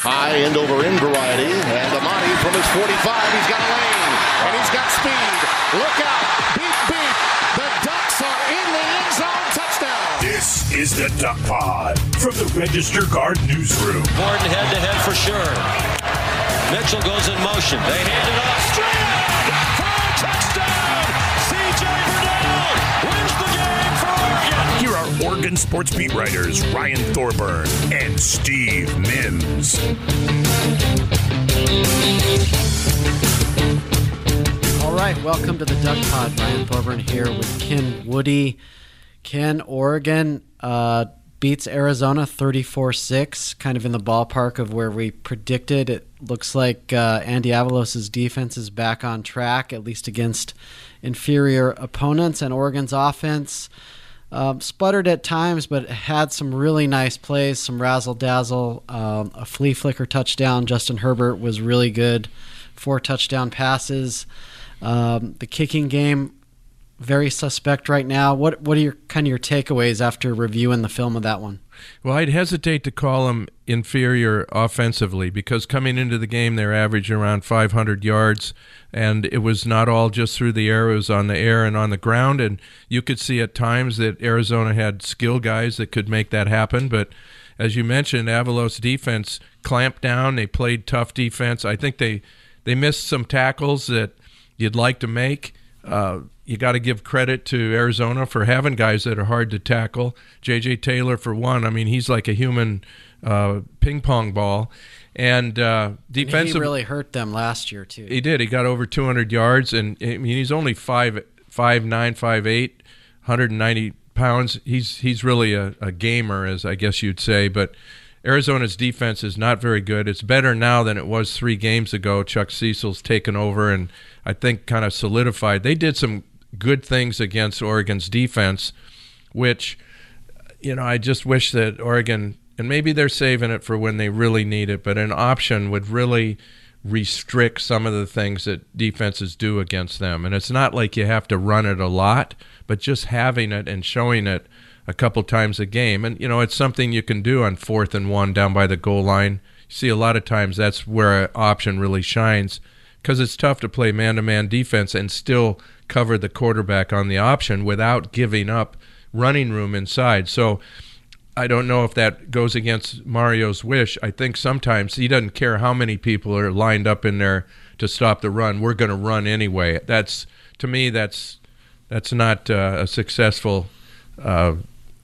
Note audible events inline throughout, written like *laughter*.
high end over end variety. And Amani from his 45, he's got a lane. And he's got speed. Look out. Beep, beep. The Ducks are in the end zone. Touchdown. This is the Duck Pod from the Register Guard Newsroom. Gordon head to head for sure. Mitchell goes in motion. They hand it off. Straight Oregon sports beat writers Ryan Thorburn and Steve Mims. All right, welcome to the Duck Pod. Ryan Thorburn here with Ken Woody. Ken, Oregon uh, beats Arizona 34 6, kind of in the ballpark of where we predicted. It looks like uh, Andy Avalos' defense is back on track, at least against inferior opponents, and Oregon's offense. Um, sputtered at times, but had some really nice plays, some razzle dazzle, um, a flea flicker touchdown. Justin Herbert was really good, four touchdown passes. Um, the kicking game, very suspect right now. What what are your kind of your takeaways after reviewing the film of that one? Well, I'd hesitate to call them inferior offensively because coming into the game, they're averaging around 500 yards, and it was not all just through the air; it was on the air and on the ground. And you could see at times that Arizona had skill guys that could make that happen. But as you mentioned, Avalos defense clamped down. They played tough defense. I think they they missed some tackles that you'd like to make. Uh, you got to give credit to Arizona for having guys that are hard to tackle. J.J. Taylor, for one, I mean, he's like a human uh, ping pong ball. And uh, defensive, he really hurt them last year too. He did. He got over 200 yards, and I mean, he's only five five nine five eight, 190 pounds. He's he's really a, a gamer, as I guess you'd say. But Arizona's defense is not very good. It's better now than it was three games ago. Chuck Cecil's taken over, and I think kind of solidified. They did some good things against Oregon's defense, which, you know, I just wish that Oregon, and maybe they're saving it for when they really need it, but an option would really restrict some of the things that defenses do against them. And it's not like you have to run it a lot, but just having it and showing it a couple times a game. And, you know, it's something you can do on fourth and one down by the goal line. You see, a lot of times that's where an option really shines because it's tough to play man to man defense and still cover the quarterback on the option without giving up running room inside. So I don't know if that goes against Mario's wish. I think sometimes he doesn't care how many people are lined up in there to stop the run. We're going to run anyway. That's to me that's that's not uh, a successful uh,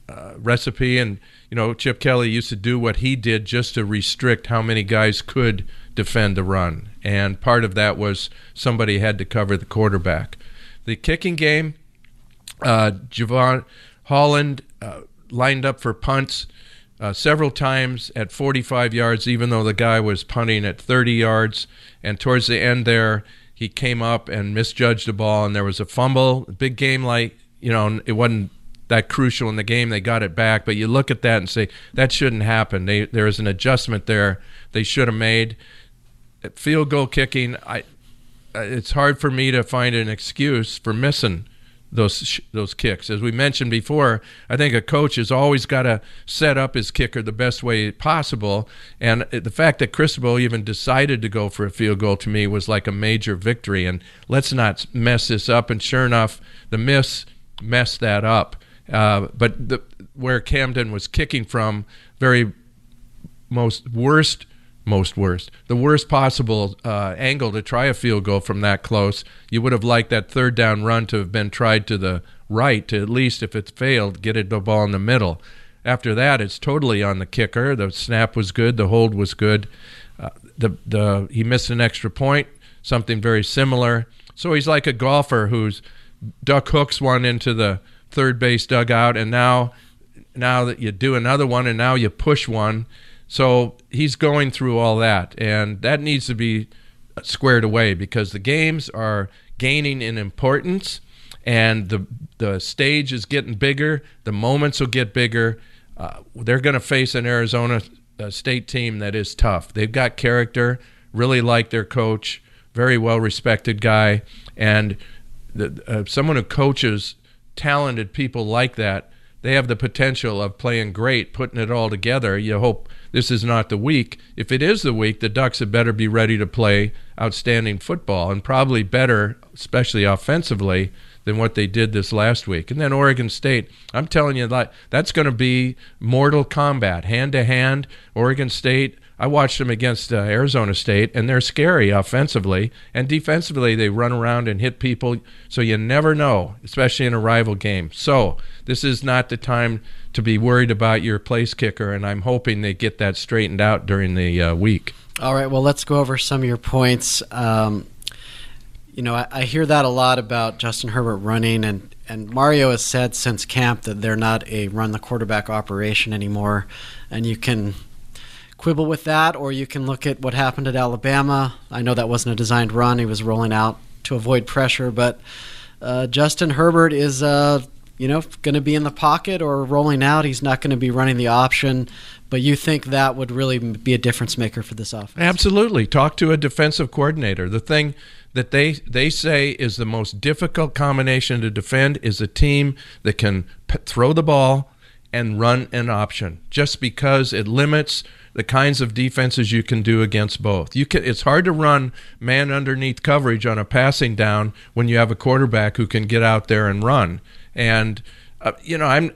uh, recipe. And you know, Chip Kelly used to do what he did just to restrict how many guys could defend the run, and part of that was somebody had to cover the quarterback. The kicking game, uh, Jevon Holland uh, lined up for punts uh, several times at 45 yards, even though the guy was punting at 30 yards. And towards the end there, he came up and misjudged the ball, and there was a fumble. Big game like, you know, it wasn't that crucial in the game. They got it back, but you look at that and say that shouldn't happen. They, there is an adjustment there they should have made. Field goal kicking, I it's hard for me to find an excuse for missing those those kicks. As we mentioned before, I think a coach has always got to set up his kicker the best way possible. And the fact that Cristobal even decided to go for a field goal to me was like a major victory. And let's not mess this up. And sure enough, the miss messed that up. Uh, but the, where Camden was kicking from, very most worst most worst. The worst possible uh, angle to try a field goal from that close. You would have liked that third down run to have been tried to the right, to at least, if it's failed, get it the ball in the middle. After that, it's totally on the kicker. The snap was good, the hold was good. Uh, the the he missed an extra point, something very similar. So he's like a golfer who's duck hooks one into the third base dugout, and now now that you do another one, and now you push one so he's going through all that, and that needs to be squared away because the games are gaining in importance, and the the stage is getting bigger. The moments will get bigger. Uh, they're going to face an Arizona uh, State team that is tough. They've got character. Really like their coach. Very well respected guy, and the, uh, someone who coaches talented people like that. They have the potential of playing great, putting it all together. You hope this is not the week. If it is the week, the Ducks had better be ready to play outstanding football and probably better, especially offensively, than what they did this last week. And then Oregon State, I'm telling you that that's going to be mortal combat, hand to hand. Oregon State, I watched them against uh, Arizona State, and they're scary offensively. And defensively, they run around and hit people. So you never know, especially in a rival game. So this is not the time to be worried about your place kicker, and I'm hoping they get that straightened out during the uh, week. All right, well, let's go over some of your points. Um, you know, I, I, hear that a lot about Justin Herbert running, and, and Mario has said since camp that they're not a run the quarterback operation anymore. And you can quibble with that, or you can look at what happened at Alabama. I know that wasn't a designed run, he was rolling out to avoid pressure, but uh, Justin Herbert is. Uh, you know, going to be in the pocket or rolling out. He's not going to be running the option. But you think that would really be a difference maker for this offense? Absolutely. Talk to a defensive coordinator. The thing that they they say is the most difficult combination to defend is a team that can p- throw the ball and run an option just because it limits the kinds of defenses you can do against both. You can it's hard to run man underneath coverage on a passing down when you have a quarterback who can get out there and run. And uh, you know, I'm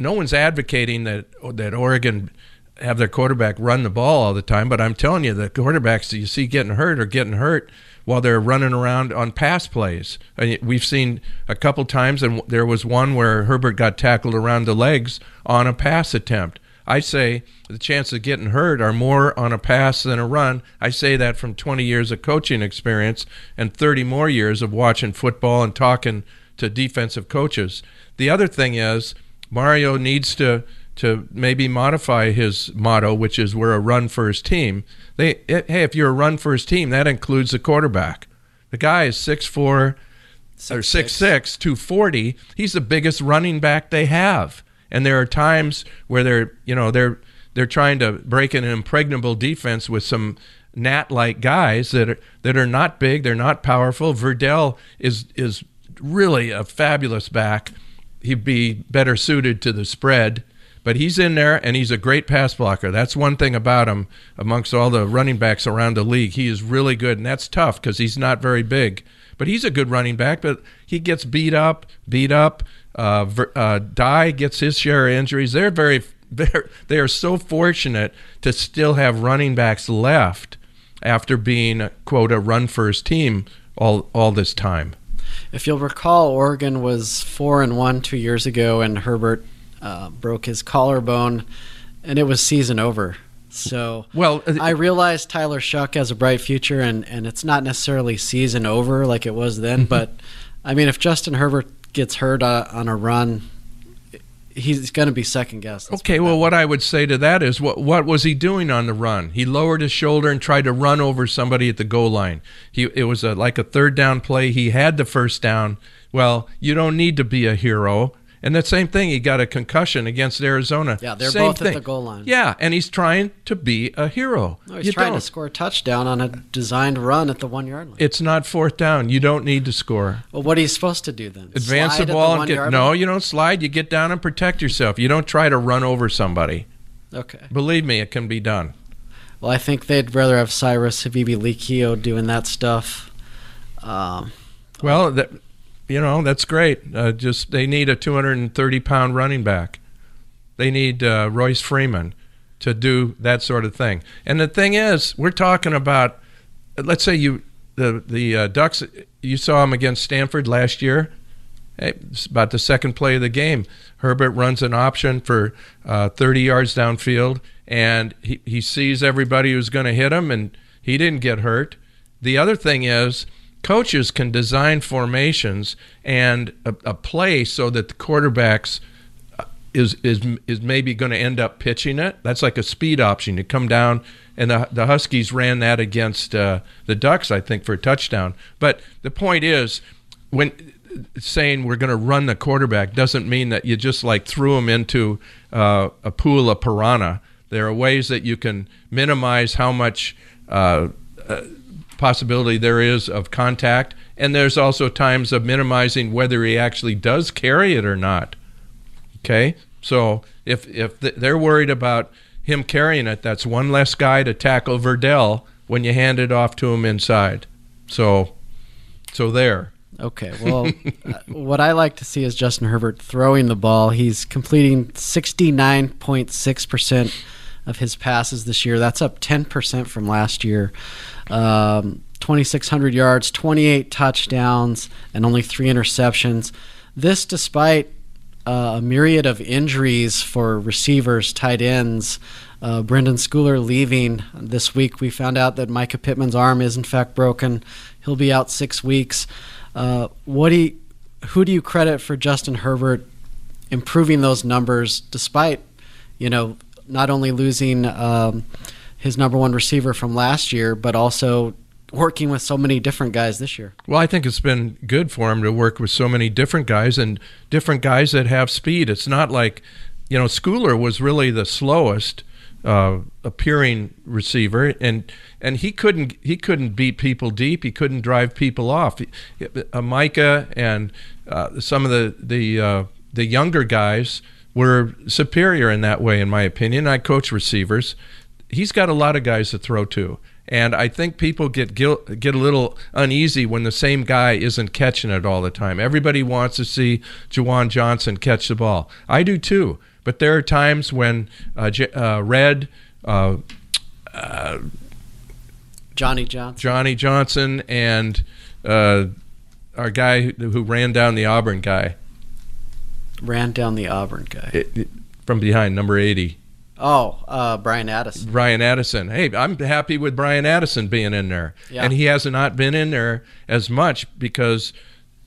no one's advocating that that Oregon have their quarterback run the ball all the time, but I'm telling you, the quarterbacks that you see getting hurt are getting hurt while they're running around on pass plays. we've seen a couple times, and there was one where Herbert got tackled around the legs on a pass attempt. I say the chances of getting hurt are more on a pass than a run. I say that from 20 years of coaching experience and 30 more years of watching football and talking to defensive coaches. The other thing is Mario needs to to maybe modify his motto, which is "We're a run first team." They, eh, hey, if you're a run first team, that includes the quarterback. The guy is six four six, or six six, two forty. He's the biggest running back they have, and there are times where they're you know they're they're trying to break an impregnable defense with some gnat-like guys that are that are not big, they're not powerful. Verdell is is really a fabulous back. He'd be better suited to the spread but he's in there and he's a great pass blocker. That's one thing about him amongst all the running backs around the league. He is really good, and that's tough because he's not very big. But he's a good running back, but he gets beat up, beat up. Uh, uh, Dye gets his share of injuries. They're very, *laughs* they're, they are so fortunate to still have running backs left after being, quote, a run first team all, all this time. If you'll recall, Oregon was four and one two years ago, and Herbert uh, broke his collarbone, and it was season over. So well, uh, I realized Tyler Shough has a bright future, and, and it's not necessarily season over like it was then. Mm-hmm. But I mean, if Justin Herbert gets hurt uh, on a run, he's going to be second guessed. Okay, well, what I would say to that is, what what was he doing on the run? He lowered his shoulder and tried to run over somebody at the goal line. He it was a, like a third down play. He had the first down. Well, you don't need to be a hero. And that same thing, he got a concussion against Arizona. Yeah, they're same both thing. at the goal line. Yeah, and he's trying to be a hero. No, he's you trying don't. to score a touchdown on a designed run at the one yard line. It's not fourth down. You don't need to score. Well, what are you supposed to do then? Advance slide the ball the and get. No, line? you don't slide. You get down and protect yourself. You don't try to run over somebody. Okay. Believe me, it can be done. Well, I think they'd rather have Cyrus Habibi-Likio doing that stuff. Um, well, that, you know that's great. Uh, just they need a 230 pound running back. They need uh, Royce Freeman to do that sort of thing. And the thing is, we're talking about. Let's say you the the uh, Ducks. You saw them against Stanford last year. Hey, it's about the second play of the game. Herbert runs an option for uh, 30 yards downfield, and he, he sees everybody who's going to hit him, and he didn't get hurt. The other thing is coaches can design formations and a, a play so that the quarterbacks uh, is is is maybe going to end up pitching it. That's like a speed option. You come down, and the the Huskies ran that against uh, the Ducks, I think, for a touchdown. But the point is, when saying we're going to run the quarterback doesn't mean that you just like threw him into uh, a pool of piranha. There are ways that you can minimize how much. Uh, uh possibility there is of contact, and there's also times of minimizing whether he actually does carry it or not. Okay, so if if they're worried about him carrying it, that's one less guy to tackle Verdell when you hand it off to him inside. So, so there. Okay, well, *laughs* uh, what I like to see is Justin Herbert throwing the ball. He's completing 69.6% of his passes this year. That's up 10% from last year. Um, 2,600 yards, 28 touchdowns, and only three interceptions. This despite uh, a myriad of injuries for receivers, tight ends. Uh, Brenden Schooler leaving this week. We found out that Mycah Pittman's arm is in fact broken. He'll be out six weeks. Uh, what do you, who do you credit for Justin Herbert improving those numbers despite, you know, not only losing um, his number one receiver from last year, but also working with so many different guys this year. Well, I think it's been good for him to work with so many different guys and different guys that have speed. It's not like, you know, Schooler was really the slowest uh, appearing receiver, and and he couldn't he couldn't beat people deep. He couldn't drive people off. Uh, Mycah and uh, some of the the uh, the younger guys were superior in that way, in my opinion. I coach receivers. He's got a lot of guys to throw to. And I think people get get a little uneasy when the same guy isn't catching it all the time. Everybody wants to see Juwan Johnson catch the ball. I do too. But there are times when uh, J- uh, Redd, uh, uh Johnny Johnson, Johnny Johnson, and uh, our guy who, who, ran down the Auburn guy, ran down the Auburn guy it, it, from behind, number eighty. Oh, uh, Bryan Addison. Bryan Addison. Hey, I'm happy with Bryan Addison being in there. Yeah. And he has not been in there as much because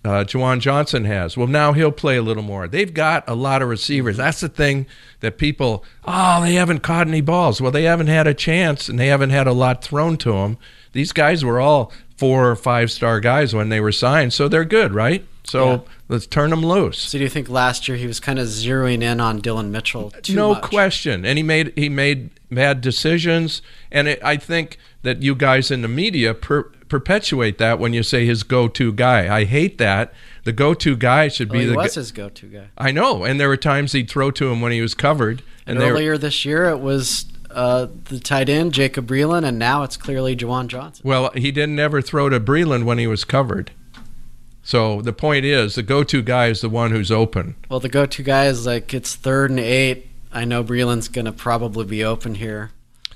uh, Juwan Johnson has. Well, now he'll play a little more. They've got a lot of receivers. That's the thing that people, oh, they haven't caught any balls. Well, they haven't had a chance and they haven't had a lot thrown to them. These guys were all four or five star guys when they were signed, so they're good, right? So yeah. let's turn them loose. So do you think last year he was kind of zeroing in on Dillon Mitchell? no much? question, and he made he made bad decisions, and it, I think that you guys in the media per, perpetuate that when you say his go-to guy. I hate that. The go-to guy should well, be he the. was his go-to guy. I know, and there were times he'd throw to him when he was covered. And, and earlier were, this year, it was uh, the tight end Jacob Breeland, and now it's clearly Juwan Johnson. Well, he didn't ever throw to Breeland when he was covered. So the point is, the go-to guy is the one who's open. Well, the go-to guy is like it's third and eight. I know Breeland's going to probably be open here.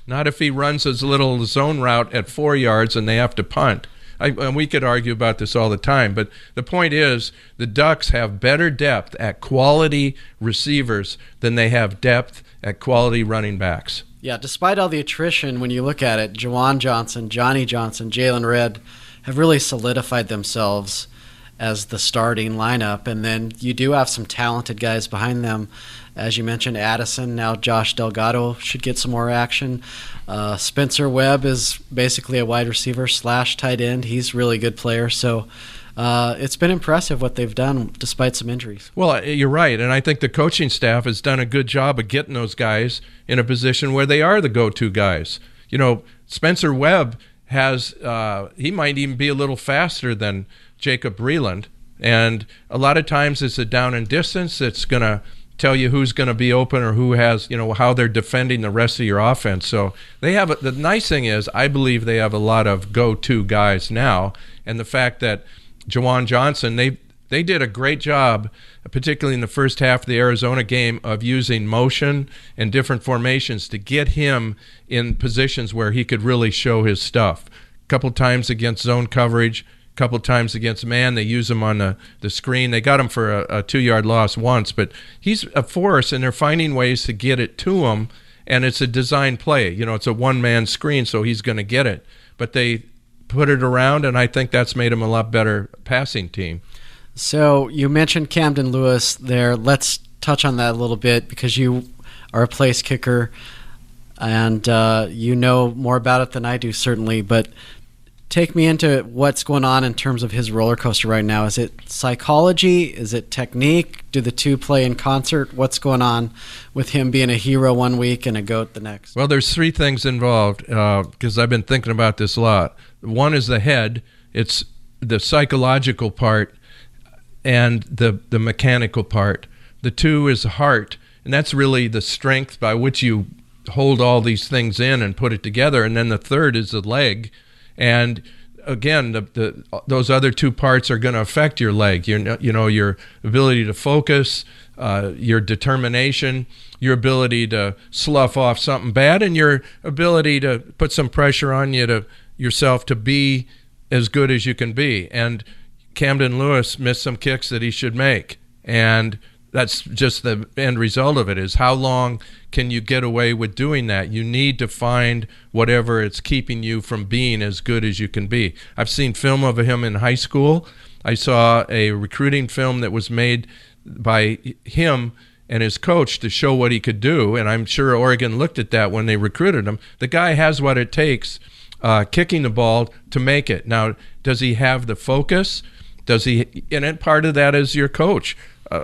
Not if he runs his little zone route at four yards and they have to punt. I, and we could argue about this all the time, but the point is the Ducks have better depth at quality receivers than they have depth at quality running backs. Yeah, despite all the attrition, when you look at it, Juwan Johnson, Johnny Johnson, Jaylon Redd have really solidified themselves as the starting lineup. And then you do have some talented guys behind them. As you mentioned, Addison, now Josh Delgado should get some more action. Uh, Spencer Webb is basically a wide receiver slash tight end. He's really good player. So uh, it's been impressive what they've done despite some injuries. Well, you're right. And I think the coaching staff has done a good job of getting those guys in a position where they are the go to guys. You know, Spencer Webb has, uh, he might even be a little faster than Jacob Breeland. And a lot of times it's a down and distance that's going to tell you who's going to be open or who has, you know, how they're defending the rest of your offense. So they have a, the nice thing is I believe they have a lot of go-to guys now, and the fact that Juwan Johnson they they did a great job, particularly in the first half of the Arizona game, of using motion and different formations to get him in positions where he could really show his stuff. A couple times against zone coverage, couple times against man. They use him on the, the screen. They got him for a, a two yard loss once, but he's a force, and they're finding ways to get it to him. And it's a design play. You know, it's a one man screen, so he's going to get it. But they put it around, and I think that's made him a lot better passing team. So you mentioned Camden Lewis there. Let's touch on that a little bit because you are a place kicker and uh, you know more about it than I do, certainly. But take me into what's going on in terms of his roller coaster right now. Is it psychology? Is it technique? Do the two play in concert? What's going on with him being a hero one week and a goat the next? Well, there's three things involved because uh, I've been thinking about this a lot. One is the head. It's the psychological part and the the mechanical part. The two is the heart, and that's really the strength by which you hold all these things in and put it together. And then the third is the leg, and again, the, the those other two parts are going to affect your leg. Your you know your ability to focus, uh, your determination, your ability to slough off something bad, and your ability to put some pressure on you to yourself to be as good as you can be. And Camden Lewis missed some kicks that he should make, and that's just the end result of it is how long can you get away with doing that? You need to find whatever it's keeping you from being as good as you can be. I've seen film of him in high school. I saw a recruiting film that was made by him and his coach to show what he could do and i'm sure oregon looked at that when they recruited him. The guy has what it takes uh, kicking the ball to make it. Now does he have the focus? Does he and part of that is your coach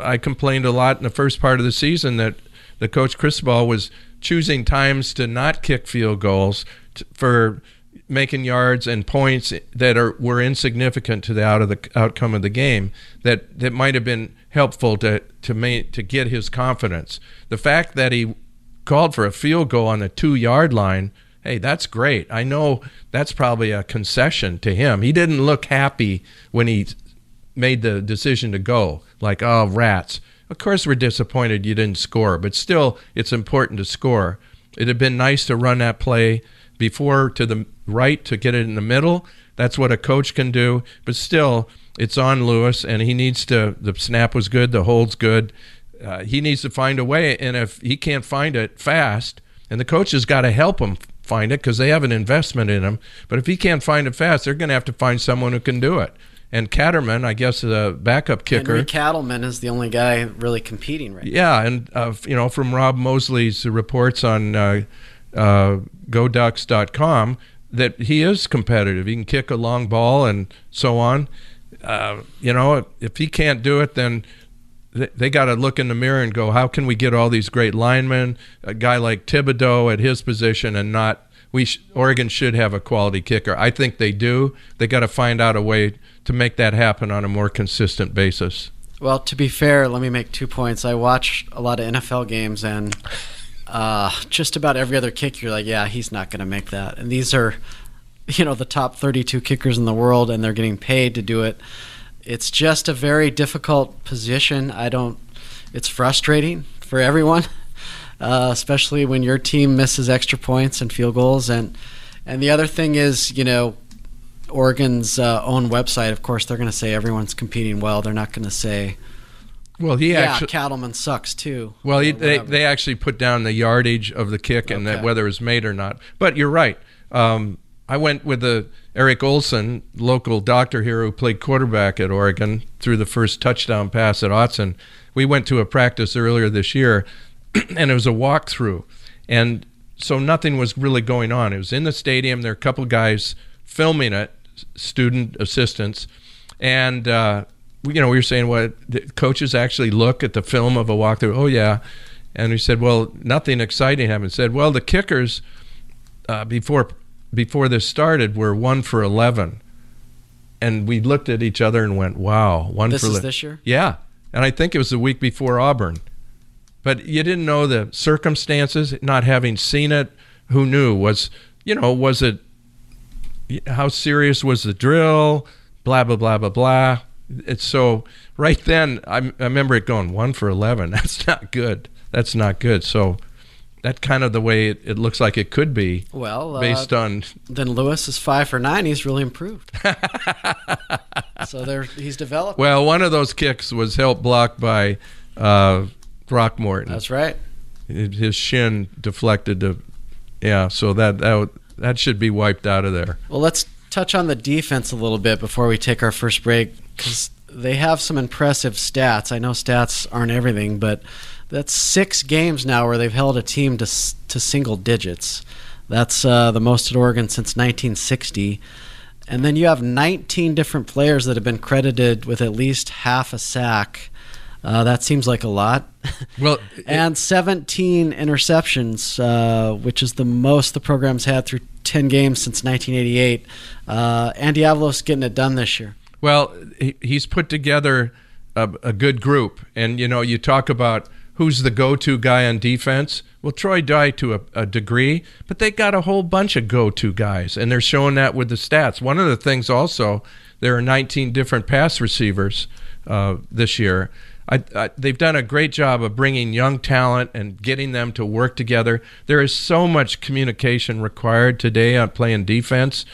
I complained a lot in the first part of the season that the coach Cristobal was choosing times to not kick field goals to, for making yards and points that are were insignificant to the out of the outcome of the game that that might have been helpful to to make to get his confidence. The fact that he called for a field goal on the 2-yard line, hey, that's great. I know that's probably a concession to him. He didn't look happy when he made the decision to go like, oh, rats. Of course, we're disappointed you didn't score, but still, it's important to score. It'd have been nice to run that play before to the right to get it in the middle. That's what a coach can do, but still, it's on Lewis, and he needs to. The snap was good, the hold's good. Uh, he needs to find a way, and if he can't find it fast, and the coach has got to help him find it because they have an investment in him. But if he can't find it fast, they're going to have to find someone who can do it and Catterman, I guess, the backup kicker. Henry Katleman is the only guy really competing right yeah, and uh, you know, from Rob Moseley's reports on uh, uh, GoDucks.com, that he is competitive. He can kick a long ball and so on. Uh, you know, if he can't do it, then they, they got to look in the mirror and go, how can we get all these great linemen, a guy like Thibodeaux at his position, and not we sh- Oregon should have a quality kicker. I think they do. They got to find out a way to make that happen on a more consistent basis. Well, to be fair, let me make two points. I watch a lot of NFL games, and uh, just about every other kick, you're like, yeah, he's not going to make that. And these are, you know, the top 32 kickers in the world, and they're getting paid to do it. It's just a very difficult position. I don't. It's frustrating for everyone, *laughs* uh, especially when your team misses extra points and field goals. And and the other thing is, you know, Oregon's uh, own website, of course, they're going to say everyone's competing well. They're not going to say, well, he yeah, actually, Katleman sucks too. Well, he, they they actually put down the yardage of the kick and that whether it was made or not. But you're right. Um, I went with the Eric Olson, local doctor here who played quarterback at Oregon, through the first touchdown pass at Autzen. We went to a practice earlier this year, *clears throat* and it was a walkthrough, and so nothing was really going on. It was in the stadium. There were a couple guys filming it, student assistants, and uh, we- you know we were saying what the coaches actually look at the film of a walkthrough. Oh yeah, and we said, well, nothing exciting happened. Said, well, the kickers uh, before before this started were one for eleven, and we looked at each other and went, wow, one This for is 11. this year? Yeah, and I think it was the week before Auburn, but you didn't know the circumstances, not having seen it. Who knew? Was you know was it how serious was the drill? Blah blah blah blah blah. It's so right then. I, I remember it going one for eleven. *laughs* That's not good. That's not good. So that kind of the way it, it looks like it could be Well, uh, based on. then Lewis is five for nine. He's really improved. *laughs* so there, he's developed. Well, one of those kicks was helped blocked by uh, Throckmorton. That's right. His shin deflected to. Yeah, so that that would- that should be wiped out of there. Well, let's touch on the defense a little bit before we take our first break because they have some impressive stats. I know stats aren't everything, but that's six games now where they've held a team to to single digits. That's uh, the most at Oregon since 1960. And then you have 19 different players that have been credited with at least half a sack. Uh, that seems like a lot. Well, *laughs* and 17 interceptions, uh, which is the most the program's had through 10 games since 1988. Uh, Andy Avalos getting it done this year. Well, he, he's put together a, a good group, and you know, you talk about who's the go-to guy on defense? Well, Troy Dye to a, a degree, but they got a whole bunch of go-to guys, and they're showing that with the stats. One of the things also, there are 19 different pass receivers uh, this year. I, I, they've done a great job of bringing young talent and getting them to work together. There is so much communication required today on playing defense.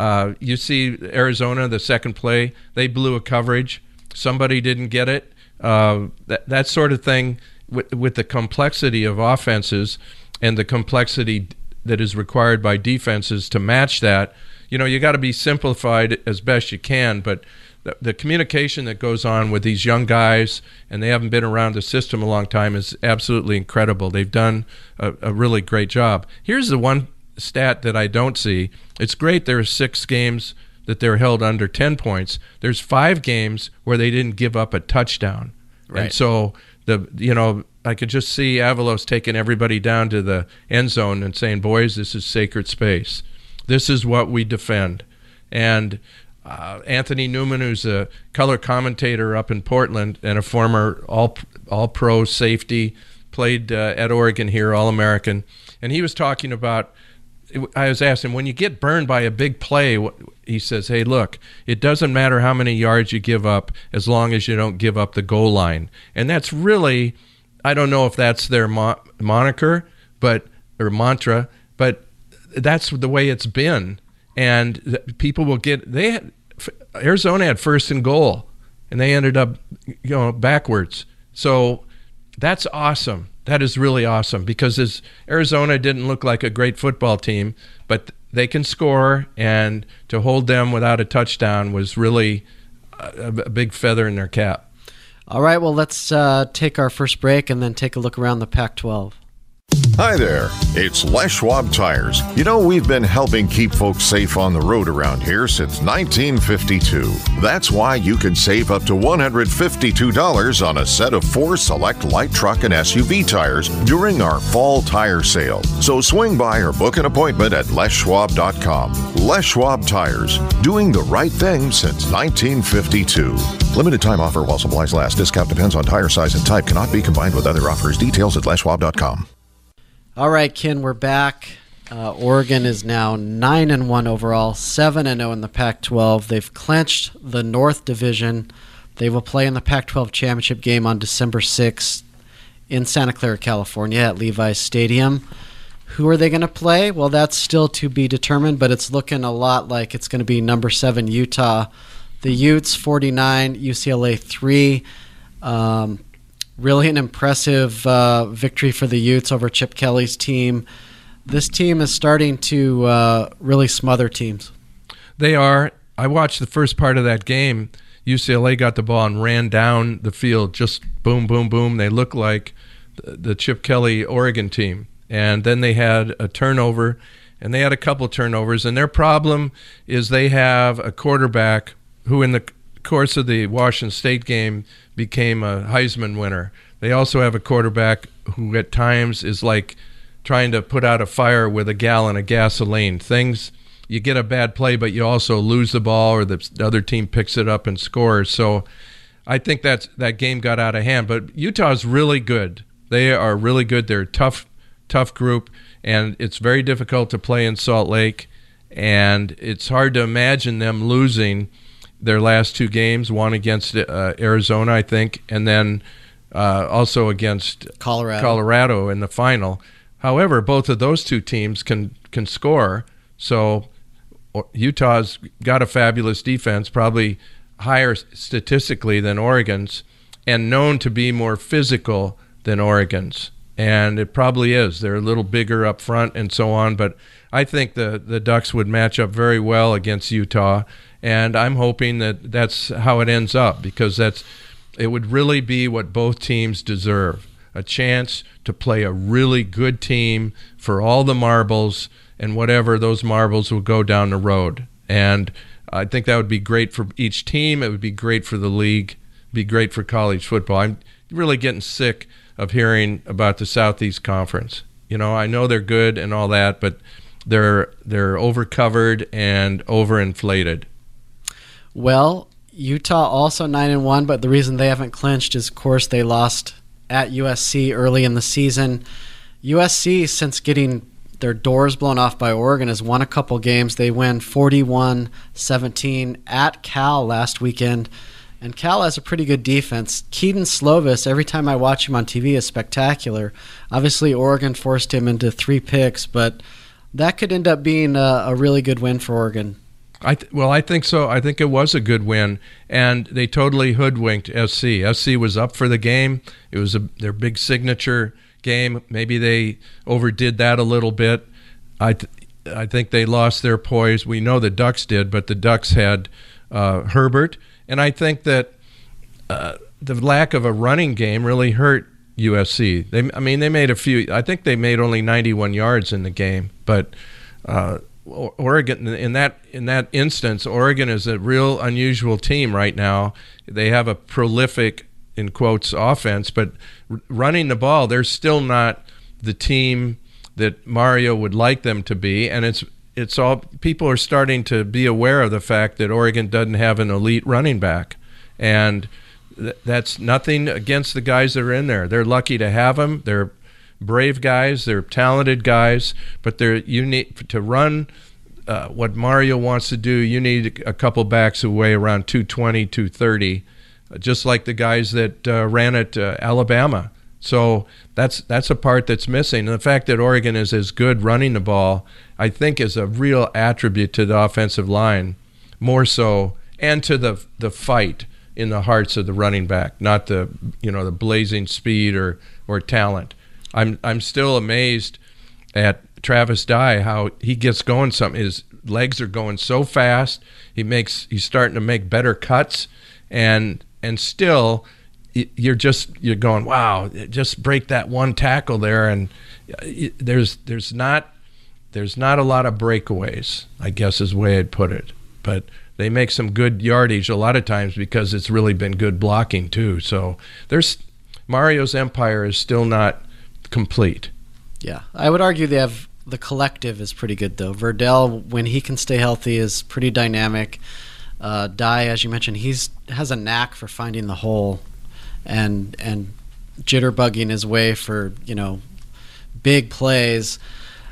Uh, you see Arizona, the second play, they blew a coverage. Somebody didn't get it. Uh, that, that sort of thing with, with the complexity of offenses and the complexity that is required by defenses to match that, you know, you got to be simplified as best you can. But the, the, communication that goes on with these young guys, and they haven't been around the system a long time, is absolutely incredible. They've done a, a really great job. Here's the one stat that I don't see. It's great there are six games that they're held under 10 points. There's five games where they didn't give up a touchdown. Right. And so the you know I could just see Avalos taking everybody down to the end zone and saying, "Boys, this is sacred space. This is what we defend." And uh, Anthony Newman, who's a color commentator up in Portland and a former all all pro safety, played uh, at Oregon here, All American, and he was talking about. I was asking him, when you get burned by a big play, he says, "Hey, look, it doesn't matter how many yards you give up as long as you don't give up the goal line." And that's really, I don't know if that's their mo- moniker, but or mantra, but that's the way it's been. And people will get they Arizona had first and goal, and they ended up you know backwards. So that's awesome. That is really awesome because as Arizona didn't look like a great football team, but they can score, and to hold them without a touchdown was really a, a big feather in their cap. All right, well, let's uh, take our first break and then take a look around the Pac 12. Hi there, it's Les Schwab Tires. You know, we've been helping keep folks safe on the road around here since 1952. That's why you can save up to $152 on a set of four select light truck and SUV tires during our fall tire sale. So swing by or book an appointment at leschwab.com. Les Schwab Tires, doing the right thing since 1952. Limited time offer while supplies last. Discount depends on tire size and type, cannot be combined with other offers. Details at leschwab.com. All right, Ken, we're back. Uh, Oregon is now nine and one overall, seven and zero in the Pac-12. They've clinched the North Division. They will play in the Pac-12 championship game on December 6th in Santa Clara, California, at Levi's Stadium. Who are they going to play? Well, that's still to be determined, but it's looking a lot like it's going to be number seven Utah, the Utes 49, UCLA three. Um, really an impressive uh, victory for the Utes over Chip Kelly's team. This team is starting to uh, really smother teams. They are. I watched the first part of that game. UCLA got the ball and ran down the field, just boom, boom, boom. They look like the Chip Kelly Oregon team. And then they had a turnover, and they had a couple turnovers. And their problem is they have a quarterback who, in the course of the Washington State game, became a Heisman winner. They also have a quarterback who at times is like trying to put out a fire with a gallon of gasoline. Things you get a bad play, but you also lose the ball, or the other team picks it up and scores. So I think that's that game got out of hand. But Utah's really good. They are really good. They're a tough, tough group, and it's very difficult to play in Salt Lake. And it's hard to imagine them losing their last two games, one against uh, Arizona, I think, and then uh, also against Colorado. Colorado in the final. However, both of those two teams can can score. So Utah's got a fabulous defense, probably higher statistically than Oregon's, and known to be more physical than Oregon's. And it probably is. They're a little bigger up front and so on. But I think the, the Ducks would match up very well against Utah and I'm hoping that that's how it ends up because that's it would really be what both teams deserve. A chance to play a really good team for all the marbles and whatever those marbles will go down the road. And I think that would be great for each team. It would be great for the league. Be great for college football. I'm really getting sick of hearing about the Southeast Conference. You know I know they're good and all that but they're they're overcovered and overinflated well, Utah also nine and one, but the reason they haven't clinched is, of course, they lost at USC early in the season. USC, since getting their doors blown off by Oregon, has won a couple games. They win 41 17 at Cal last weekend. And Cal has a pretty good defense. Kedon Slovis, every time I watch him on TV, is spectacular. Obviously, Oregon forced him into three picks, but that could end up being a, a really good win for Oregon. I th- well, I think so. I think it was a good win, and they totally hoodwinked SC. SC was up for the game. It was a, their big signature game. Maybe they overdid that a little bit. I th- I think they lost their poise. We know the Ducks did, but the Ducks had uh, Herbert, and I think that uh, the lack of a running game really hurt USC. They, I mean, they made a few. I think they made only 91 yards in the game, but. Uh, Oregon in that in that instance, Oregon is a real unusual team right now. They have a prolific in quotes offense, but running the ball, they're still not the team that Mario would like them to be, and it's it's all people are starting to be aware of the fact that Oregon doesn't have an elite running back, and th- that's nothing against the guys that are in there. They're lucky to have them. They're brave guys. They're talented guys, but they're you need to run uh, what Mario wants to do. You need a couple backs weigh around 220, 230, just like the guys that uh, ran at uh, Alabama. So that's that's a part that's missing. And the fact that Oregon is as good running the ball, I think, is a real attribute to the offensive line, more so, and to the the fight in the hearts of the running back, not the you know the blazing speed or or talent. I'm I'm still amazed at Travis Dye how he gets going. Something his legs are going so fast. He makes he's starting to make better cuts, and and still you're just you're going wow just break that one tackle there and there's there's not there's not a lot of breakaways i guess is the way i'd put it but they make some good yardage a lot of times because it's really been good blocking too so there's mario's empire is still not complete. Yeah, I would argue they have the collective is pretty good though. Verdell, when he can stay healthy, is pretty dynamic. Uh, Dye, as you mentioned, he's has a knack for finding the hole, and and jitterbugging his way for you know big plays.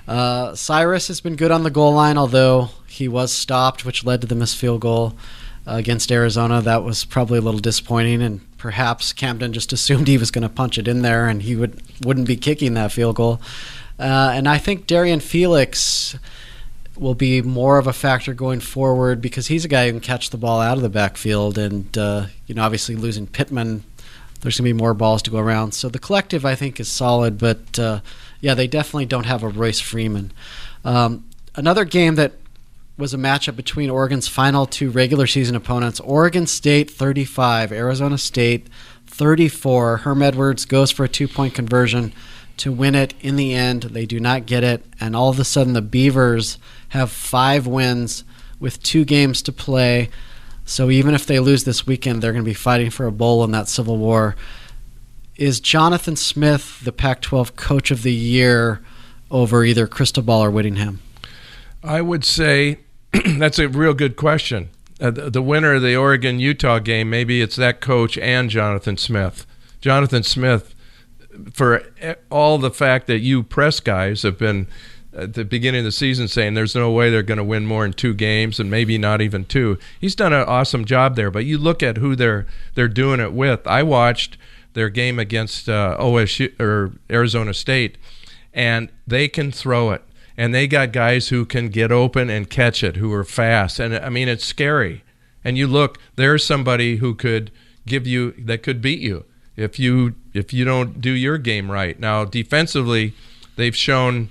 Uh, Cyrus has been good on the goal line, although he was stopped, which led to the missed field goal uh, against Arizona. That was probably a little disappointing, and perhaps Camden just assumed he was going to punch it in there and he would wouldn't be kicking that field goal. Uh, and I think Darrian Felix will be more of a factor going forward because he's a guy who can catch the ball out of the backfield, and uh, you know, obviously losing Pittman, there's going to be more balls to go around. So the collective, I think, is solid, but uh, yeah, they definitely don't have a Royce Freeman. Um, another game that was a matchup between Oregon's final two regular season opponents Oregon State 35, Arizona State 34. Herm Edwards goes for a two point conversion to win it. In the end, they do not get it, and all of a sudden, the Beavers have five wins with two games to play. So even if they lose this weekend, they're going to be fighting for a bowl in that Civil War. Is Jonathan Smith the Pac 12 Coach of the Year over either Cristobal or Whittingham? I would say *clears throat* that's a real good question. Uh, the, the, winner of the Oregon Utah game, maybe it's that coach and Jonathan Smith. Jonathan Smith, for all the fact that you press guys have been at the beginning of the season saying there's no way they're going to win more than two games and maybe not even two. He's done an awesome job there. But you look at who they're they're doing it with. I watched their game against uh, OSU or Arizona State, and they can throw it and they got guys who can get open and catch it, who are fast. And I mean, it's scary. And you look, there's somebody who could give you that could beat you if you if you don't do your game right. Now, defensively, they've shown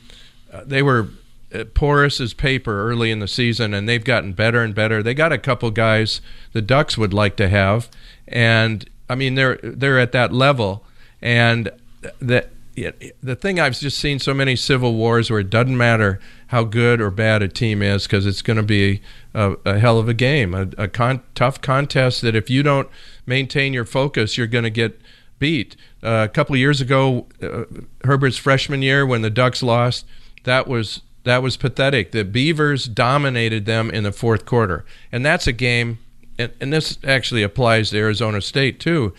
uh, they were uh, porous as paper early in the season, and they've gotten better and better. They got a couple guys the Ducks would like to have, and I mean they're they're at that level, and that the thing I've just seen so many civil wars where it doesn't matter how good or bad a team is because it's going to be a, a, hell of a game, a, a con- tough contest that if you don't maintain your focus, you're going to get beat. Uh, a couple years ago, uh, Herbert's freshman year when the Ducks lost, that was that was pathetic. The Beavers dominated them in the fourth quarter, and that's a game. And, and this actually applies to Arizona State too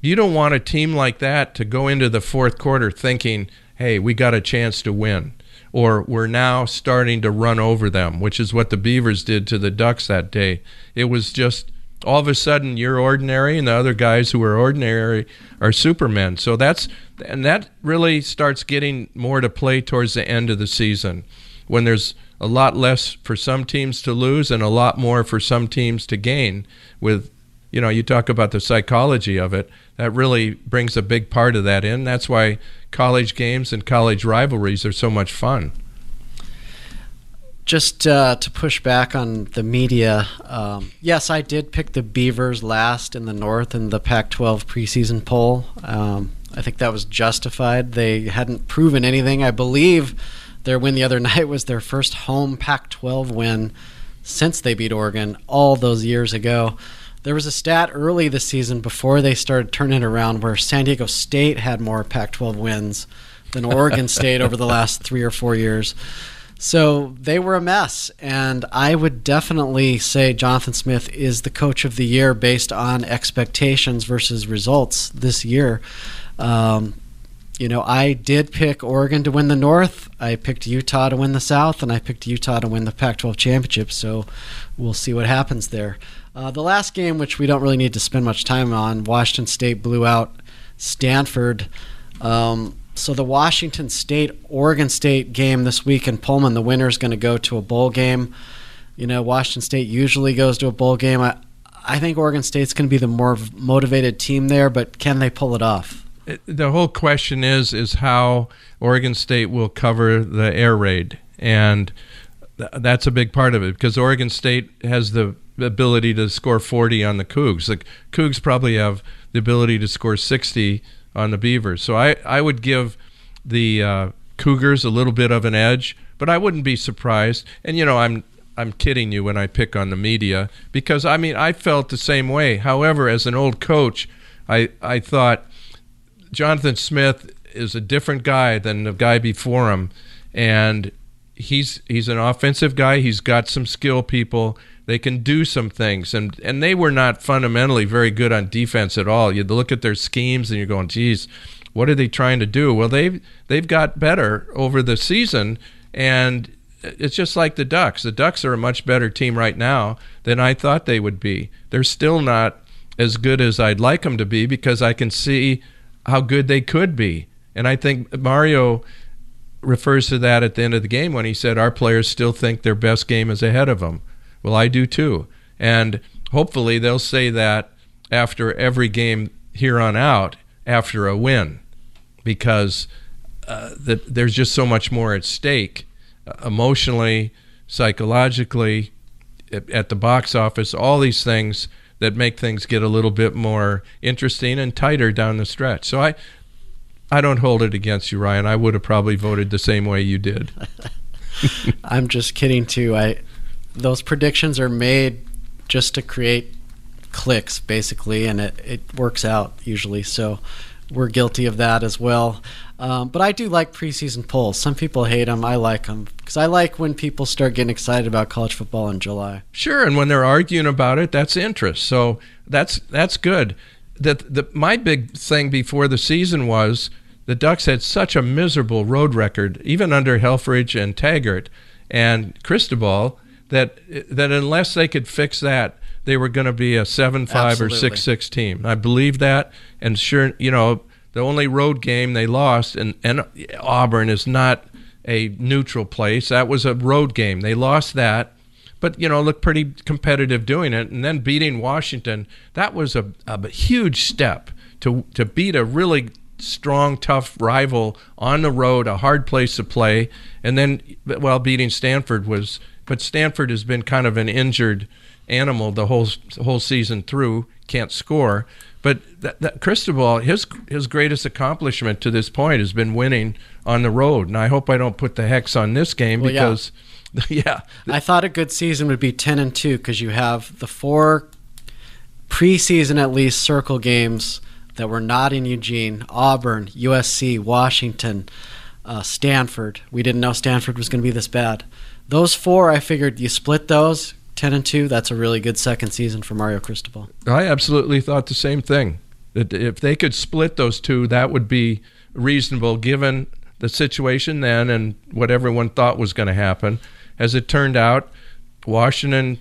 you don't want a team like that to go into the fourth quarter thinking, "Hey, we got a chance to win." Or we're now starting to run over them, which is what the Beavers did to the Ducks that day. It was just all of a sudden you're ordinary and the other guys who are ordinary are supermen so that's and that really starts getting more to play towards the end of the season when there's a lot less for some teams to lose and a lot more for some teams to gain with you know you talk about the psychology of it that really brings a big part of that in that's why college games and college rivalries are so much fun just uh, to push back on the media, um, yes, I did pick the Beavers last in the North in the Pac 12 preseason poll. Um, I think that was justified. They hadn't proven anything. I believe their win the other *laughs* night was their first home Pac 12 win since they beat Oregon all those years ago. There was a stat early this season before they started turning around where San Diego State had more Pac 12 wins than Oregon *laughs* State over the last three or four years. So they were a mess, and I would definitely say Jonathan Smith is the coach of the year based on expectations versus results this year. Um, you know, I did pick Oregon to win the North. I picked Utah to win the South, and I picked Utah to win the Pac 12 championship. So we'll see what happens there. Uh, the last game, which we don't really need to spend much time on, Washington State blew out Stanford. Um, so the Washington State Oregon State game this week in Pullman, the winner is going to go to a bowl game. You know, Washington State usually goes to a bowl game. I, I think Oregon State's going to be the more motivated team there, but can they pull it off? The whole question is is how Oregon State will cover the air raid, and that's a big part of it because Oregon State has the ability to score 40 on the Cougs. The Cougs probably have the ability to score 60 on the Beavers. So I, I would give the uh, Cougars a little bit of an edge, but I wouldn't be surprised. And you know, I'm I'm kidding you when I pick on the media because I mean I felt the same way. However, as an old coach, I I thought Jonathan Smith is a different guy than the guy before him, and he's he's an offensive guy. He's got some skill people. They can do some things, and and they were not fundamentally very good on defense at all. You look at their schemes, and you're going, "Geez, what are they trying to do?" Well, they've they've got better over the season, and it's just like the Ducks. The Ducks are a much better team right now than I thought they would be. They're still not as good as I'd like them to be because I can see how good they could be, and I think Mario refers to that at the end of the game when he said our players still think their best game is ahead of them. Well, I do too. And hopefully they'll say that after every game here on out after a win because uh, that there's just so much more at stake uh, emotionally, psychologically, at, at the box office, all these things that make things get a little bit more interesting and tighter down the stretch. So I I don't hold it against you, Ryan. I would have probably voted the same way you did. *laughs* I'm just kidding too. I those predictions are made just to create clicks basically and it, it works out usually. So we're guilty of that as well. Um, but i do like preseason polls. Some people hate them i like them because i like when people start getting excited about college football in july. Sure and when they're arguing about it that's interest. So that's that's good. That the, my big thing before the season was the ducks had such a miserable road record even under helfrich and taggart and cristobal that that unless they could fix that, they were going to be a seven five or six six team. I believe that, and sure, you know, the only road game they lost, and and Auburn is not a neutral place. That was a road game. They lost that, but you know, looked pretty competitive doing it, and then beating Washington. That was a, a huge step to to beat a really strong, tough rival on the road, a hard place to play, and then well, beating Stanford was but Stanford has been kind of an injured animal the whole whole season through. Can't score. But that, that Cristobal, his his greatest accomplishment to this point has been winning on the road. And I hope I don't put the hex on this game well, because, yeah. *laughs* yeah. I thought a good season would be ten and two because you have the four preseason at least circle games that were not in Eugene: Auburn, USC, Washington, uh, Stanford. We didn't know Stanford was going to be this bad those four, I figured you split those ten and two. That's a really good second season for Mario Cristobal. I absolutely thought the same thing. That if they could split those two, that would be reasonable given the situation then and what everyone thought was going to happen. As it turned out, Washington,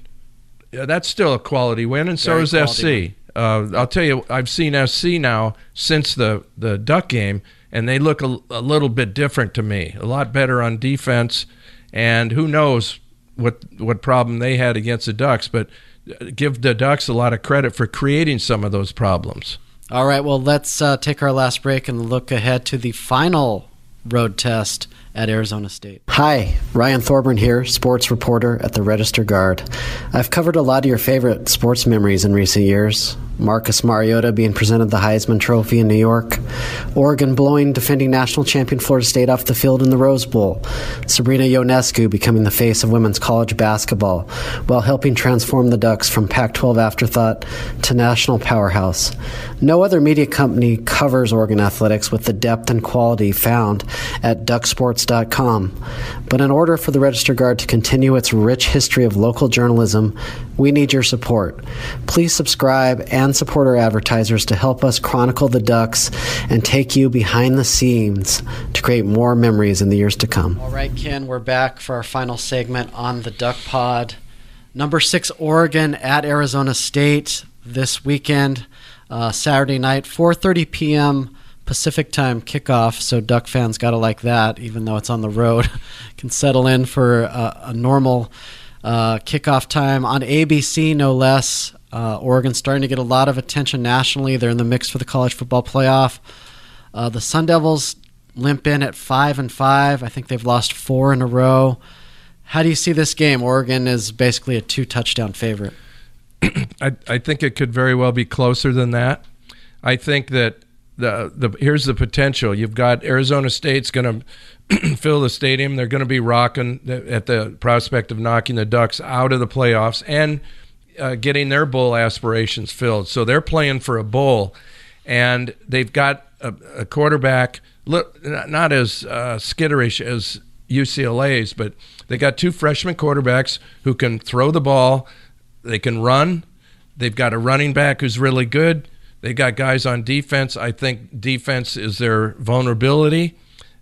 yeah, that's still a quality win, and so is SC. Uh, I'll tell you, I've seen SC now since the, the Duck game, and they look a, a little bit different to me. A lot better on defense, and who knows what what problem they had against the Ducks, but give the Ducks a lot of credit for creating some of those problems. All right, well, let's uh, take our last break and look ahead to the final road test at Arizona State. Hi, Ryan Thorburn here, sports reporter at the Register Guard. I've covered a lot of your favorite sports memories in recent years. Marcus Mariota being presented the Heisman Trophy in New York, Oregon blowing defending national champion Florida State off the field in the Rose Bowl, Sabrina Ionescu becoming the face of women's college basketball while helping transform the Ducks from Pac 12 afterthought to national powerhouse. No other media company covers Oregon athletics with the depth and quality found at ducksports.com. But in order for the Register Guard to continue its rich history of local journalism, we need your support. Please subscribe and support our advertisers to help us chronicle the Ducks and take you behind the scenes to create more memories in the years to come. All right, Ken, we're back for our final segment on the Duck Pod. Number six, Oregon at Arizona State this weekend, uh, Saturday night, 4:30 p.m. Pacific time kickoff. So Duck fans gotta like that, even though it's on the road, *laughs* can settle in for a normal uh, kickoff time on ABC, no less. Uh, Oregon's starting to get a lot of attention nationally. They're in the mix for the college football playoff. Uh, the Sun Devils limp in at five and five. I think they've lost four in a row. How do you see this game? Oregon is basically a two touchdown favorite. *clears throat* I, I think it could very well be closer than that. I think that the the here's the potential. You've got Arizona State's going to *clears throat* fill the stadium. They're going to be rocking at the prospect of knocking the Ducks out of the playoffs and uh, getting their bowl aspirations filled. So they're playing for a bowl, and they've got a, a quarterback look not as uh, skitterish as UCLA's, but they got two freshman quarterbacks who can throw the ball, they can run. They've got a running back who's really good. They got guys on defense. I think defense is their vulnerability.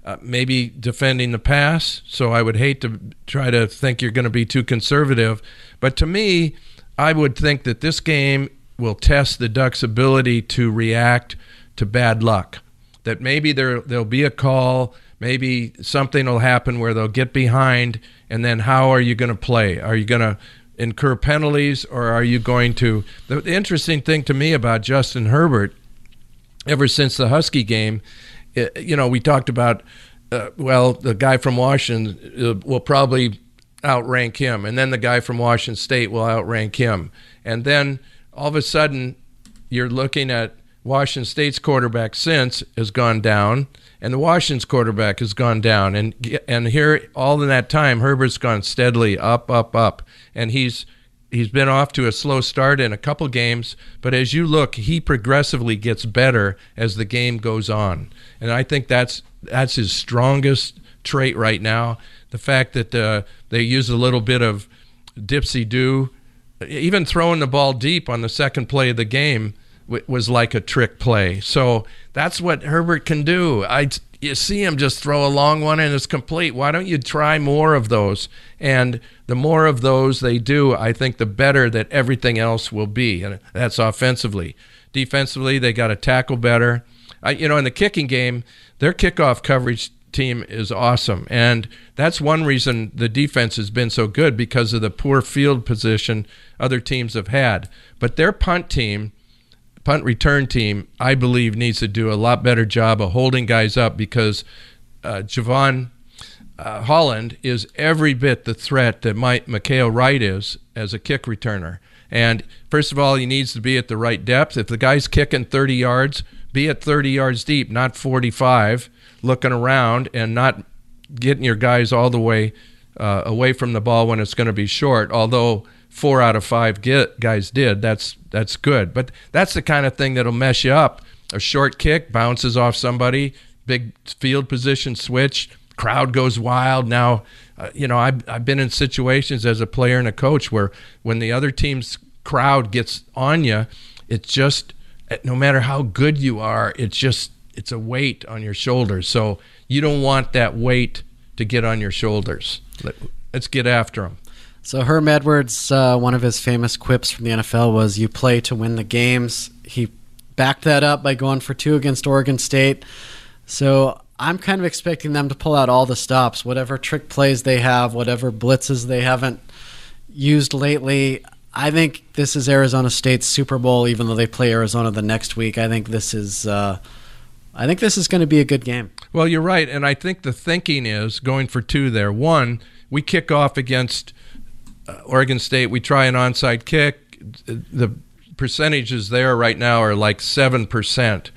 Uh, maybe defending the pass. So I would hate to try to think you're going to be too conservative. But to me, I would think that this game will test the Ducks' ability to react to bad luck. That maybe there there'll be a call, maybe something will happen where they'll get behind, and then how are you going to play? Are you going to incur penalties, or are you going to? The, the interesting thing to me about Justin Herbert, ever since the Husky game, you know, we talked about. Uh, well, the guy from Washington uh, will probably outrank him, and then the guy from Washington State will outrank him, and then all of a sudden, you're looking at Washington State's quarterback since has gone down, and the Washington's quarterback has gone down, and and here all in that time, Herbert's gone steadily up, up, up, and he's he's been off to a slow start in a couple games, but as you look, he progressively gets better as the game goes on, and I think that's that's his strongest trait right now. The fact that uh, they use a little bit of dipsy do, even throwing the ball deep on the second play of the game was like a trick play. So that's what Herbert can do. I you see him just throw a long one and it's complete. Why don't you try more of those? And the more of those they do, I think the better that everything else will be. And that's offensively. Defensively, they got to tackle better. I, you know, in the kicking game, their kickoff coverage team is awesome. And that's one reason the defense has been so good because of the poor field position other teams have had. But their punt team punt return team, I believe, needs to do a lot better job of holding guys up because uh, Jevon uh, Holland is every bit the threat that Mike Mykael Wright is as a kick returner. And first of all, he needs to be at the right depth. If the guy's kicking 30 yards, be at 30 yards deep, not 45, looking around and not getting your guys all the way uh, away from the ball when it's going to be short. Although four out of five get, guys did. That's that's good. But that's the kind of thing that'll mess you up. A short kick bounces off somebody, big field position switch, crowd goes wild. Now, uh, you know, I've, I've been in situations as a player and a coach where when the other team's crowd gets on you, it's just eh, no matter how good you are, it's just it's a weight on your shoulders. So you don't want that weight to get on your shoulders. Let, us get after them. So Herm Edwards, uh, one of his famous quips from the NFL was, "You play to win the games." He backed that up by going for two against Oregon State. So I'm kind of expecting them to pull out all the stops, whatever trick plays they have, whatever blitzes they haven't used lately. I think this is Arizona State's Super Bowl, even though they play Arizona the next week. I think this is. Uh, I think this is going to be a good game. Well, you're right, and I think the thinking is going for two there. One, we kick off against Oregon State. We try an onside kick. The percentages there right now are like seven percent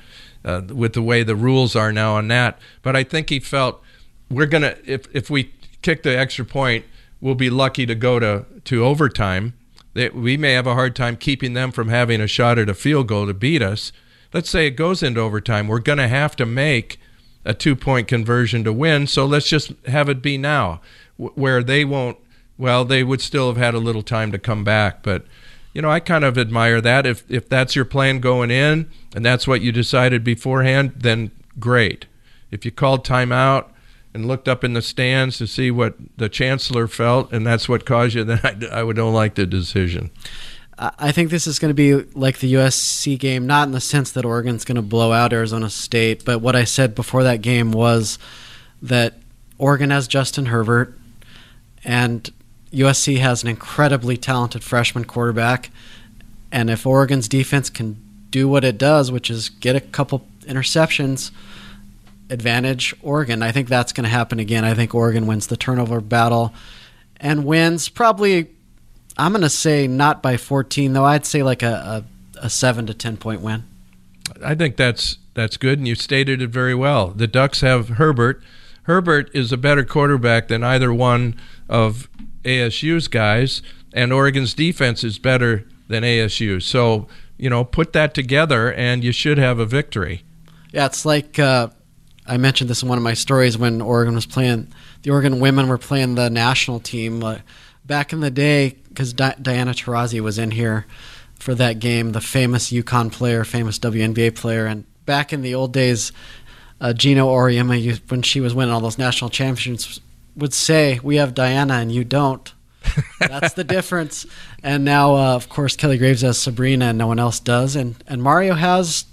uh, with the way the rules are now on that. But I think he felt we're gonna if if we kick the extra point, we'll be lucky to go to to overtime. That we may have a hard time keeping them from having a shot at a field goal to beat us let's say it goes into overtime, we're going to have to make a two point conversion to win. So let's just have it be now, where they won't. Well, they would still have had a little time to come back, but you know, I kind of admire that. If if that's your plan going in, and that's what you decided beforehand, then great. If you called timeout and looked up in the stands to see what the chancellor felt, and that's what caused you, *laughs* then I, I would don't like the decision. I think this is going to be like the USC game, not in the sense that Oregon's going to blow out Arizona State, but what I said before that game was that Oregon has Justin Herbert and USC has an incredibly talented freshman quarterback. And if Oregon's defense can do what it does, which is get a couple interceptions, advantage Oregon. I think that's going to happen again. I think Oregon wins the turnover battle and wins probably I'm going to say not by 14, though. I'd say like a, a, a 7 to 10 point win. I think that's that's good, and you stated it very well. The Ducks have Herbert. Herbert is a better quarterback than either one of ASU's guys, and Oregon's defense is better than ASU. So, you know, put that together, and you should have a victory. Yeah, it's like uh, I mentioned this in one of my stories when Oregon was playing, the Oregon women were playing the national team. Uh, back in the day, because Di- Diana Taurasi was in here for that game, the famous UConn player, famous WNBA player, and back in the old days, uh, Geno Auriemma, when she was winning all those national championships, would say, "We have Diana and you don't." That's the difference. *laughs* And now, uh, of course, Kelly Graves has Sabrina, and no one else does. And and Mario has,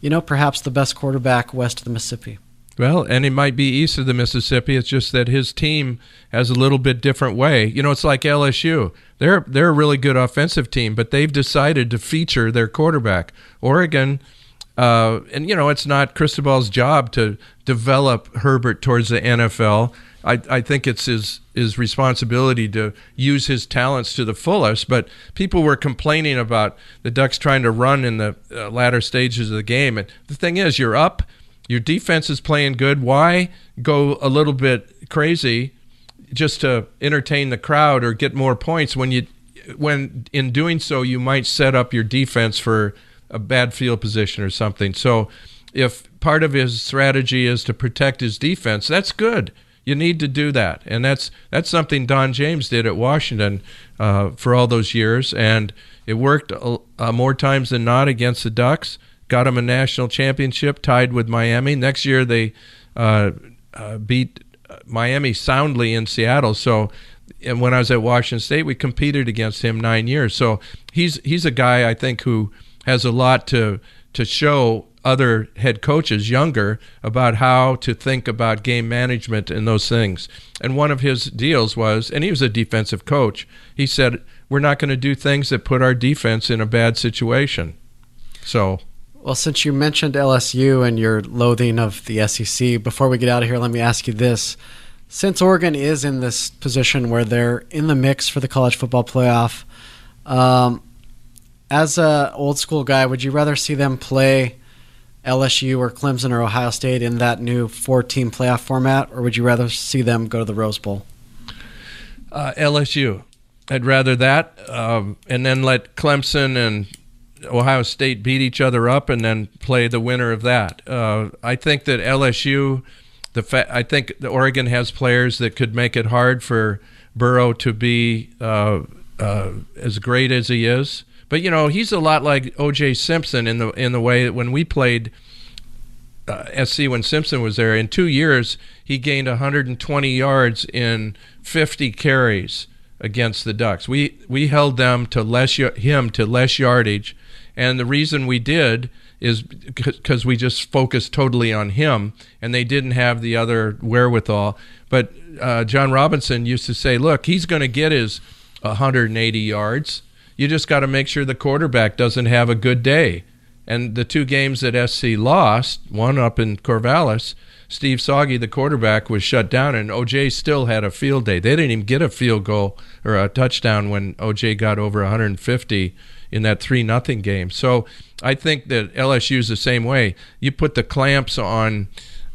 you know, perhaps the best quarterback west of the Mississippi. Well, and it might be east of the Mississippi. It's just that his team has a little bit different way. You know, it's like LSU. They're they're a really good offensive team, but they've decided to feature their quarterback. Oregon, uh, and you know, it's not Cristobal's job to develop Herbert towards the NFL. I, I think it's his his responsibility to use his talents to the fullest. But people were complaining about the Ducks trying to run in the uh, latter stages of the game. And the thing is, you're up your defense is playing good. Why go a little bit crazy just to entertain the crowd or get more points when you when in doing so you might set up your defense for a bad field position or something. So if part of his strategy is to protect his defense, that's good. You need to do that, and that's that's something Don James did at Washington uh, for all those years, and it worked uh, more times than not against the Ducks got them a national championship, tied with Miami. Next year they uh, uh, beat Miami soundly in Seattle. So, and when I was at Washington State, we competed against him nine years. So he's he's a guy I think who has a lot to to show other head coaches younger about how to think about game management and those things. And one of his deals was, and he was a defensive coach. He said, "We're not going to do things that put our defense in a bad situation." So well, since you mentioned LSU and your loathing of the SEC, before we get out of here, let me ask you this. Since Oregon is in this position where they're in the mix for the college football playoff, um, as a old school guy, would you rather see them play LSU or Clemson or Ohio State in that new four team playoff format, or would you rather see them go to the Rose Bowl? Uh, LSU. I'd rather that, um, and then let Clemson and Ohio State beat each other up and then play the winner of that. Uh, I think that LSU, the fa- I think the Oregon has players that could make it hard for Burrow to be uh, uh, as great as he is. But you know, he's a lot like O.J. Simpson in the in the way that when we played uh, SC when Simpson was there. In two years, he gained 120 yards in 50 carries against the Ducks. We we held them to less him to less yardage, and the reason we did is because we just focused totally on him, and they didn't have the other wherewithal. But uh, John Robinson used to say, "Look, he's going to get his 180 yards. You just got to make sure the quarterback doesn't have a good day." And the two games that SC lost, one up in Corvallis, Steve Sogge, the quarterback, was shut down, and OJ still had a field day. They didn't even get a field goal or a touchdown when OJ got over 150 in that three nothing game. So I think that LSU is the same way. You put the clamps on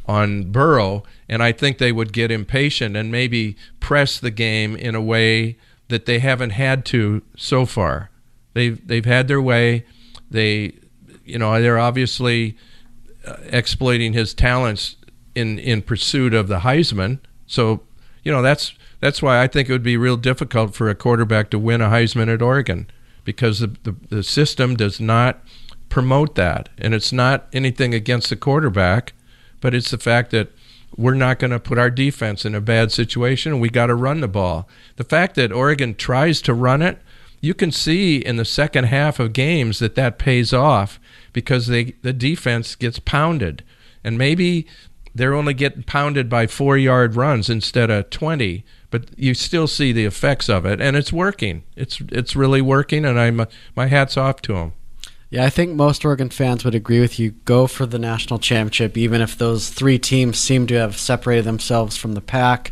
on Burrow, and I think they would get impatient and maybe press the game in a way that they haven't had to so far. They've they've had their way. They you know, they're obviously uh, exploiting his talents in in pursuit of the Heisman. So, you know, that's that's why I think it would be real difficult for a quarterback to win a Heisman at Oregon because the, the, the system does not promote that. And it's not anything against the quarterback, but it's the fact that we're not going to put our defense in a bad situation. We got to run the ball. The fact that Oregon tries to run it, you can see in the second half of games that that pays off because they the defense gets pounded, and maybe they're only getting pounded by four yard runs instead of twenty. But you still see the effects of it, and it's working. It's it's really working, and I'm my hats off to them. Yeah, I think most Oregon fans would agree with you. Go for the national championship, even if those three teams seem to have separated themselves from the pack.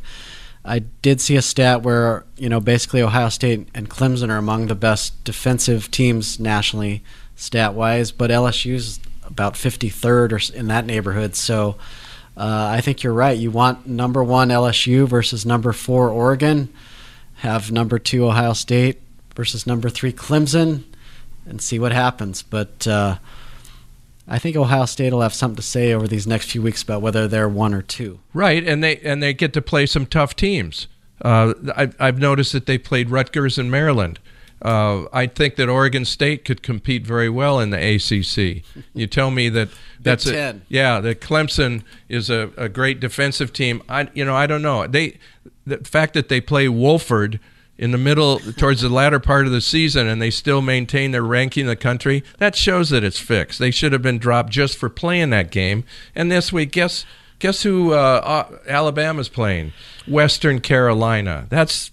I did see a stat where you know basically Ohio State and Clemson are among the best defensive teams nationally stat wise, but LSU's about 53rd or in that neighborhood. So uh, I think you're right. You want number one LSU versus number four Oregon, have number two Ohio State versus number three Clemson, and see what happens. But uh, I think Ohio State will have something to say over these next few weeks about whether they're one or two. Right, and they and they get to play some tough teams. Uh, I've, I've noticed that they played Rutgers and Maryland. Uh, I think that Oregon State could compete very well in the ACC. You tell me that *laughs* that's a, yeah, that Clemson is a, a great defensive team. I you know I don't know they the fact that they play Wofford in the middle towards the latter part of the season and they still maintain their ranking in the country that shows that it's fixed. They should have been dropped just for playing that game. And this week, guess guess who uh, uh Alabama's playing? Western Carolina. That's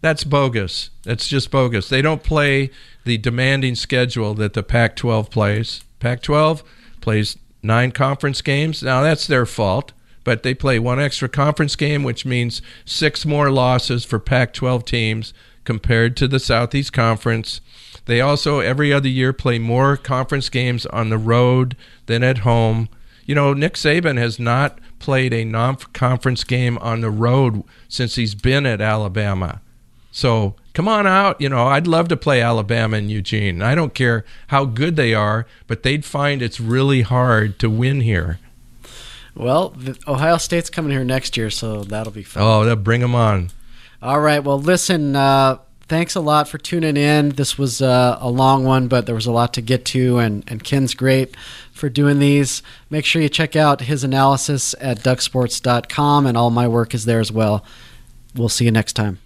that's bogus. That's just bogus. They don't play the demanding schedule that the Pac 12 plays. Pac 12 plays nine conference games. Now, that's their fault, but they play one extra conference game, which means six more losses for Pac 12 teams compared to the Southeast Conference. They also, every other year, play more conference games on the road than at home. You know, Nick Saban has not played a non conference game on the road since he's been at Alabama. So come on out. You know, I'd love to play Alabama and Eugene. I don't care how good they are, but they'd find it's really hard to win here. Well, Ohio State's coming here next year, so that'll be fun. Oh, they'll bring them on. All right. Well, listen. Uh, thanks a lot for tuning in. This was uh, a long one, but there was a lot to get to, and, and Ken's great for doing these. Make sure you check out his analysis at ducksports.com, and all my work is there as well. We'll see you next time.